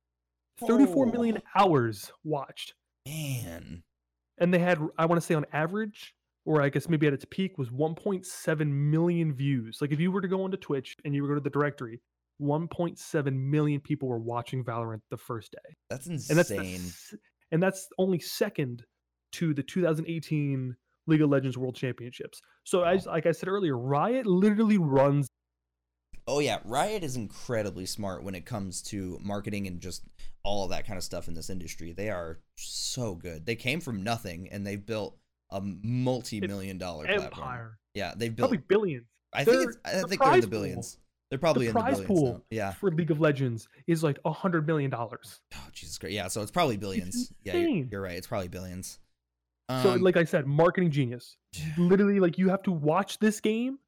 34 Oh. million hours watched. Man. And they had, I want to say on average, or I guess maybe at its peak, was 1.7 million views. Like if you were to go onto Twitch and you were to go to the directory, 1.7 million people were watching Valorant the first day. That's And that's the insane. and that's only second to the 2018 League of Legends World Championships. So as like I said earlier, Riot literally runs Oh yeah, Riot is incredibly smart when it comes to marketing and just all that kind of stuff in this industry. They are so good. They came from nothing and they've built a multi-million dollar platform. empire. Yeah, they've built. Probably billions. I think they're- it's, I the think they're in the pool- billions. They're probably the in the prize billions. pool now. Yeah. for League of Legends is like a hundred million dollars. Oh Jesus Christ. Yeah. So it's probably billions. Yeah, you're, you're right. It's probably billions. So Um, like I said, marketing genius. *sighs* Literally, like you have to watch this game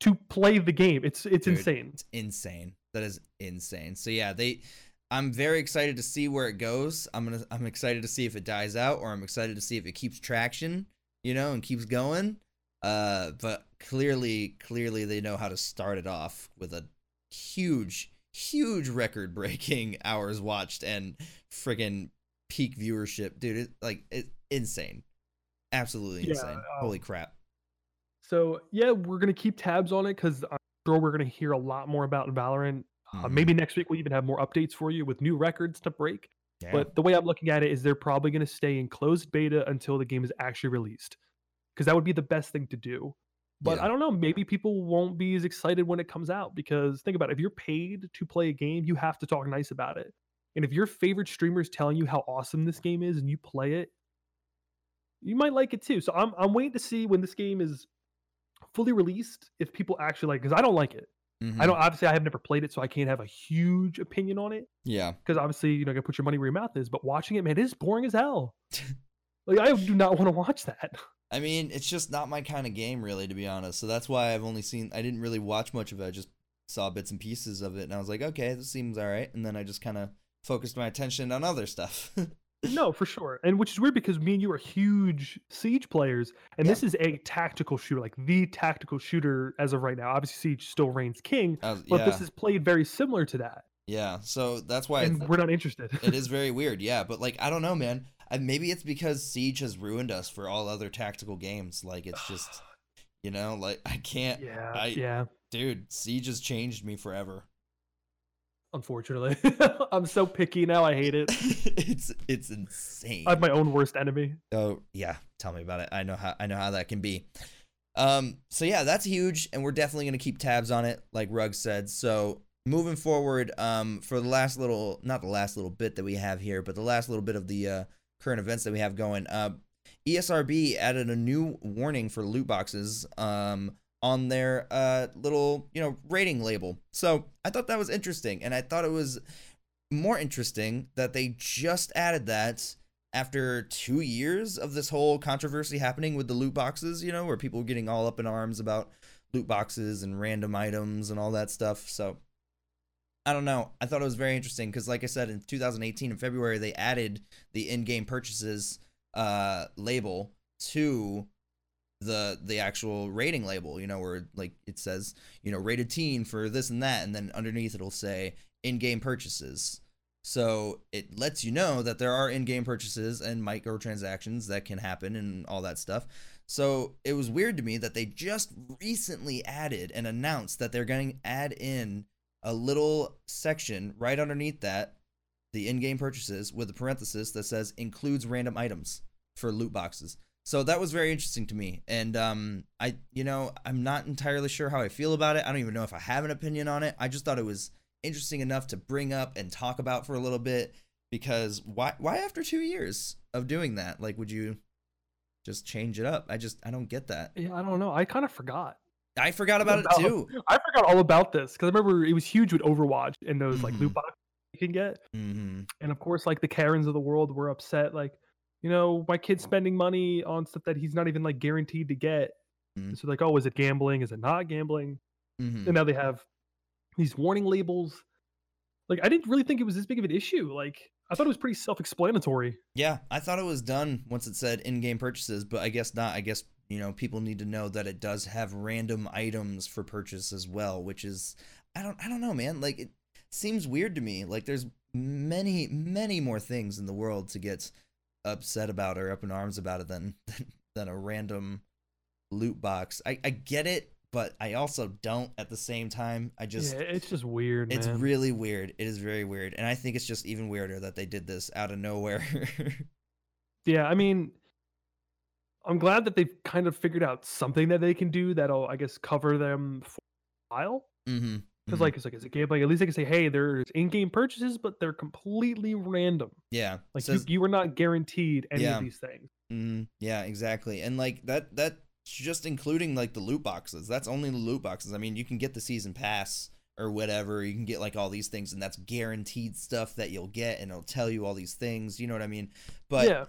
to play the game. It's it's Dude, insane. It's insane. That is insane. So yeah, they I'm very excited to see where it goes. I'm gonna I'm excited to see if it dies out or I'm excited to see if it keeps traction, you know, and keeps going. Uh but clearly clearly they know how to start it off with a huge huge record breaking *laughs* hours watched and friggin' peak viewership. Dude, it like it's insane. Absolutely Yeah, insane. Holy um, crap. So yeah, we're gonna keep tabs on it because I'm sure we're gonna hear a lot more about Valorant. Uh, Mhm. maybe next week we'll even have more updates for you with new records to break. Yeah. But the way I'm looking at it is they're probably going to stay in closed beta until the game is actually released, because that would be the best thing to do. But Yeah. I don't know, maybe people won't be as excited when it comes out because think about it, if you're paid to play a game, you have to talk nice about it. And if your favorite streamer is telling you how awesome this game is and you play it, you might like it too. So I'm I'm waiting to see when this game is fully released if people actually like because I don't like it. I Mhm. don't obviously I have never played it, so I can't have a huge opinion on it Yeah. because obviously you know you gotta put your money where your mouth is. But watching it, man, it is boring as hell. *laughs* like I do not want to watch that. I mean, it's just not my kind of game, really, to be honest. So that's why I've only seen. I didn't really watch much of it. I just saw bits and pieces of it, and I was like, okay, this seems all right. And then I just kind of focused my attention on other stuff. *laughs* no, for sure. And which is weird because me and you are huge Siege players, and Yeah. this is a tactical shooter, like the tactical shooter as of right now. Obviously, Siege still reigns king, but yeah, this is played very similar to that, yeah. So that's why and we're not interested. it *laughs* is very weird. Yeah, but like, I don't know, man. I, maybe it's because Siege has ruined us for all other tactical games. Like, it's just, *sighs* you know, like I can't, yeah, I- yeah. dude. Siege has changed me forever. Unfortunately, *laughs* I'm so picky now. I hate it. *laughs* it's it's insane. I'm my own worst enemy. Oh yeah, tell me about it. I know how I know how that can be. Um, so yeah, that's huge, and we're definitely gonna keep tabs on it, like Rug said. So moving forward, um, for the last little, not the last little bit that we have here, but the last little bit of the uh, current events that we have going. Uh, ESRB added a new warning for loot boxes. Um, on their uh little you know rating label. So I thought that was interesting, and I thought it was more interesting that they just added that after two years of this whole controversy happening with the loot boxes, you know, where people were getting all up in arms about loot boxes and random items and all that stuff. So I don't know. I thought it was very interesting because, like I said, in 2018 in February, they added the in-game purchases uh, label to the the actual rating label. You know, where like it says, you know, rated teen for this and that, and then underneath it'll say in-game purchases. So it lets you know that there are in-game purchases and microtransactions that can happen and all that stuff. So it was weird to me that they just recently added and announced that they're going to add in a little section right underneath that, the in-game purchases with a parenthesis that says includes random items for loot boxes. So that was very interesting to me, and um, I, you know, I'm not entirely sure how I feel about it. I don't even know if I have an opinion on it. I just thought it was interesting enough to bring up and talk about for a little bit because why why after 2 years of doing that like would you just change it up i just i don't get that Yeah, I don't know. I kind of forgot. i forgot about it too I forgot all about this because I remember it was huge with Overwatch and those like Mhm. loot boxes you can get, hmm and of course like the Karens of the world were upset. Like, you know, my kid's spending money on stuff that he's not even like guaranteed to get. Mhm. So like, oh, is it gambling? Is it not gambling? hmm And now they have these warning labels. Like, I didn't really think it was this big of an issue. Like, I thought it was pretty self-explanatory. yeah i thought it was done once it said in-game purchases but i guess not i guess you know people need to know that it does have random items for purchase as well which is i don't i don't know man like it seems weird to me like there's many, many more things in the world to get upset about or up in arms about it *laughs* than than a random loot box. I, I get it, but I also don't at the same time. I just yeah, it's just weird. it's man. really weird. It is very weird. And I think it's just even weirder that they did this out of nowhere. *laughs* Yeah, I mean, I'm glad that they've kind of figured out something that they can do that'll, I guess, cover them for a while. mm-hmm. Because like it's like as a game, like at least they can say, hey, there's in-game purchases, but they're completely random. Yeah. Like says- you, you were not guaranteed any Yeah. of these things. Mhm, Yeah, exactly. And like that that's just including like the loot boxes. That's only the loot boxes. I mean, you can get the season pass or whatever. You can get like all these things and that's guaranteed stuff that you'll get and it'll tell you all these things, you know what I mean? But yeah,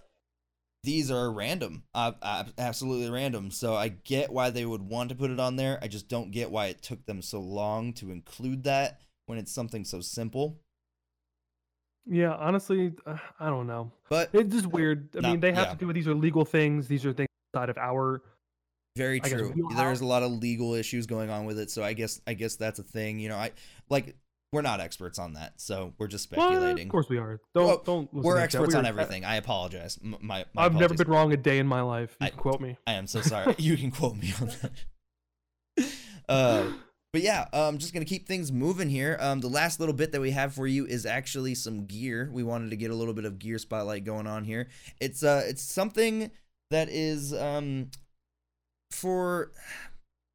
these are random. Uh, uh, absolutely random. So I get why they would want to put it on there. I just don't get why it took them so long to include that when it's something so simple. yeah. Honestly, uh, I don't know. But It's just weird. I Not- mean, they have yeah. to do with these are legal things. These are things outside of our. Very I true. There's a lot of legal issues going on with it, so I guess I guess that's a thing. You know, I like we're not experts on that, so we're just Well, speculating. of course we are. Don't Well, don't. we're experts on We're- everything. I apologize. My, my I've never been wrong a day in my life. You I- can quote me. I am so sorry. *laughs* you can quote me on that. *laughs* Uh, but yeah, um, just gonna keep things moving here. Um, the last little bit that we have for you is actually some gear. We wanted to get a little bit of gear spotlight going on here. It's uh, it's something that is um, for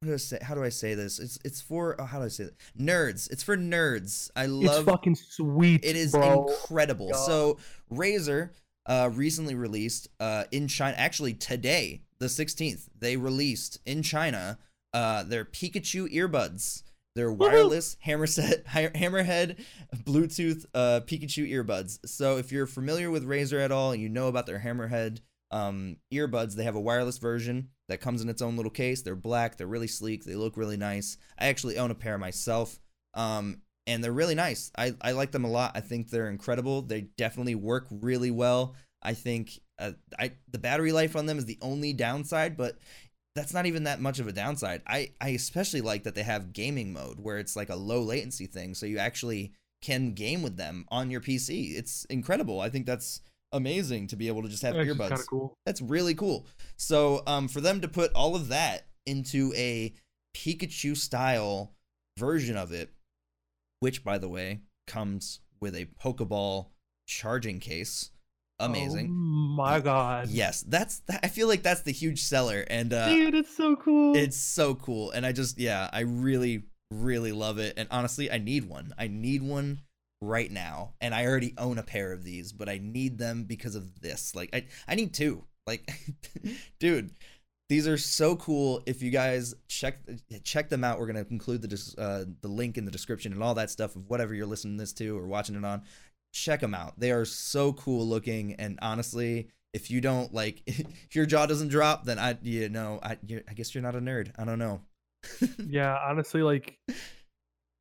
how do I say how do I say this? It's it's for oh, how do I say it? Nerds. It's for nerds. I love it's fucking sweet. it is bro. incredible. God. So Razer uh, recently released uh, in China, actually today, the 16th, they released in China uh, their Pikachu earbuds. Their wireless hammerset, *laughs* hammerhead, Bluetooth uh, Pikachu earbuds. So if you're familiar with Razer at all and you know about their hammerhead um, earbuds, they have a wireless version that comes in its own little case. They're black. They're really sleek. They look really nice. I actually own a pair myself. Um, and they're really nice. I, I like them a lot. I think they're incredible. They definitely work really well. I think uh, I the battery life on them is the only downside, but that's not even that much of a downside. I, I especially like that they have gaming mode where it's like a low latency thing, so you actually can game with them on your PC. It's incredible. I think that's amazing to be able to just have That's earbuds. of cool. That's really cool. So, um, for them to put all of that into a Pikachu style version of it, which by the way comes with a Pokeball charging case, amazing. Oh my god. Yes, that's that, I feel like that's the huge seller, and uh, Dude, it's so cool. it's so cool. And I just yeah, I really really love it. And honestly, I need one. I need one right now, and I already own a pair of these, but I need them because of this. Like I I need two. Like, *laughs* dude, these are so cool. If you guys check check them out, we're gonna include the uh, the link in the description and all that stuff of whatever you're listening to this to or watching it on. Check them out. They are so cool looking, and honestly, if you don't like, *laughs* if your jaw doesn't drop, then I you know I I guess you're not a nerd. I don't know. *laughs* yeah, honestly, like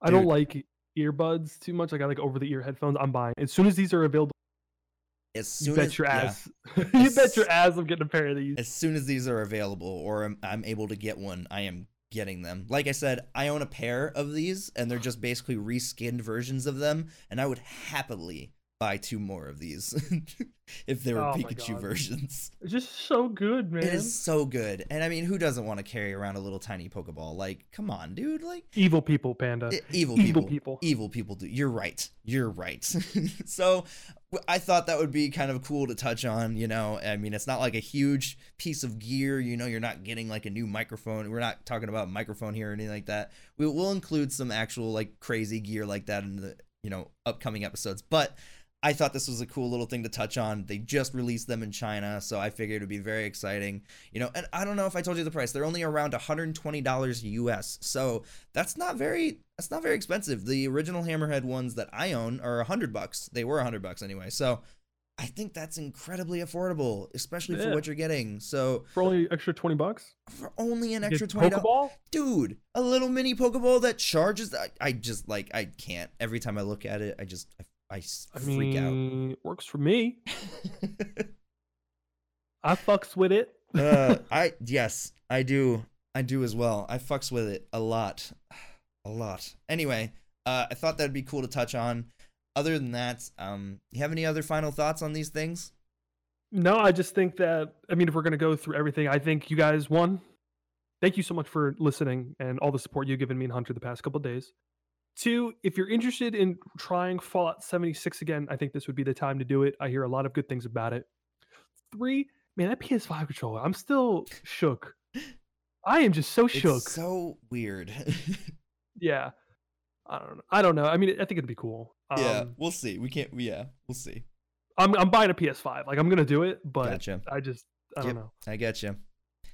I don't Dude. like earbuds too much. Like I like over the ear headphones. I'm buying as soon as these are available. As soon You bet as your yeah, ass. *laughs* you bet your ass. I'm getting a pair of these. as soon as these are available or I'm, I'm able to get one, I am getting them. Like I said, I own a pair of these, and they're just basically reskinned versions of them, and I would happily buy two more of these *laughs* if they were Oh Pikachu versions. It's just so good, man. It is so good, and I mean, who doesn't want to carry around a little tiny Pokeball? Like, come on, dude! Like, Evil people, Panda. E- evil Evil people, people. evil people do you're right you're right *laughs* so I thought that would be kind of cool to touch on you know i mean it's not like a huge piece of gear you know you're not getting like a new microphone we're not talking about microphone here or anything like that we will include some actual like crazy gear like that in the you know upcoming episodes but I thought this was a cool little thing to touch on. They just released them in China, so I figured it'd be very exciting. You know, and I don't know if I told you the price. They're only around $120 US. So that's not very that's not very expensive. The original Hammerhead ones that I own are 100 bucks. They were 100 bucks anyway. So I think that's incredibly affordable, especially for what you're getting. So For only extra twenty bucks. for only an extra 20 dollars Pokeball. dude a little mini pokeball that charges I, I just like i can't every time i look at it i just i, I freak mean, it works for me. *laughs* I fucks with it. uh, *laughs* i yes i do i do as well i fucks with it a lot *sighs* a lot anyway uh i thought that'd be cool to touch on other than that, um, you have any other final thoughts on these things? No, I just think that I mean, if we're gonna go through everything, I think you guys one. thank you so much for listening and all the support you've given me and Hunter the past couple days. Two, if you're interested in trying Fallout 76 again, I think this would be the time to do it. I hear a lot of good things about it. Three, man, that PS5 controller, I'm still shook. I am just so shook. It's so weird. *laughs* yeah. I don't know. I don't know. I mean, I think it'd be cool. Um, yeah, we'll see. We can't. Yeah, we'll see. I'm I'm buying a PS5. Like I'm gonna do it, but Gotcha. I just I don't know. I get you.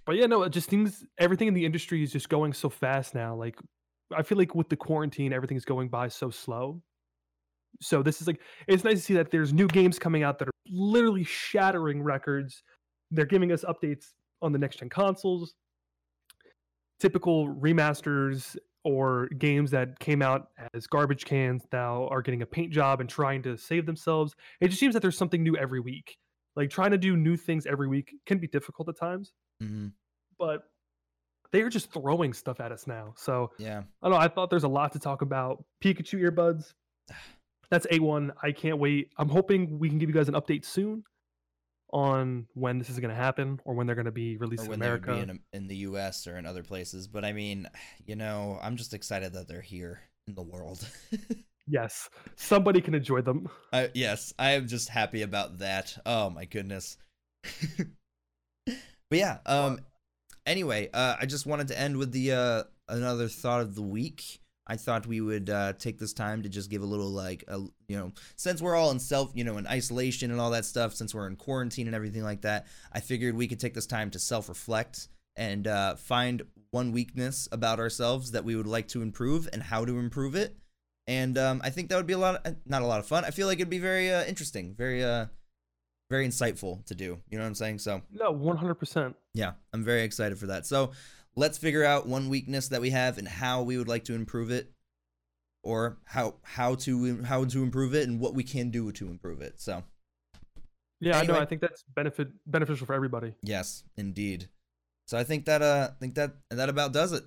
But yeah, no, just things. Everything in the industry is just going so fast now. Like I feel like with the quarantine, everything's going by so slow. So this is like it's nice to see that there's new games coming out that are literally shattering records. They're giving us updates on the next gen consoles. Typical remasters or games that came out as garbage cans now are getting a paint job and trying to save themselves. It just seems that there's something new every week. Like trying to do new things every week can be difficult at times, hmm but they are just throwing stuff at us now. So Yeah. I don't know. I thought there's a lot to talk about. Pikachu earbuds. *sighs* That's A1. I can't wait. I'm hoping we can give you guys an update soon on when this is going to happen or when they're going to be released in when they would America. be in, in the U.S. or in other places. But I mean, you know, I'm just excited that they're here in the world. *laughs* yes. Somebody can enjoy them. I, yes, I am just happy about that. Oh my goodness. *laughs* but yeah, um anyway, uh I just wanted to end with the uh another thought of the week. I thought we would uh take this time to just give a little like a you know, since we're all in self, you know, in isolation and all that stuff, since we're in quarantine and everything like that, I figured we could take this time to self-reflect and uh find one weakness about ourselves that we would like to improve and how to improve it and um, I think that would be a lot, of, not a lot of fun. I feel like it'd be very uh, interesting, very, uh, very insightful to do. You know what I'm saying? So No, 100%. yeah, I'm very excited for that. So let's figure out one weakness that we have and how we would like to improve it, or how how to how to improve it and what we can do to improve it. So Yeah, I know. I think that's benefit beneficial for everybody. yes, indeed. So I think that uh, I think that that about does it.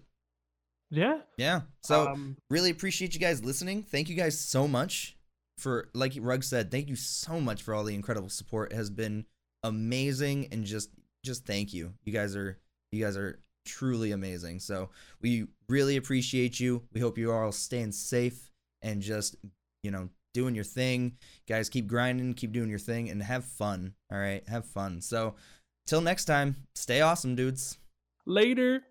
Yeah. Yeah. So um, really appreciate you guys listening. Thank you guys so much for like Rug said, thank you so much for all the incredible support. It has been amazing and just just thank you. You guys are you guys are truly amazing. So we really appreciate you. We hope you are all staying safe and just, you know, doing your thing. Guys, keep grinding, keep doing your thing and have fun. All right? Have fun. So till next time, stay awesome, dudes. later.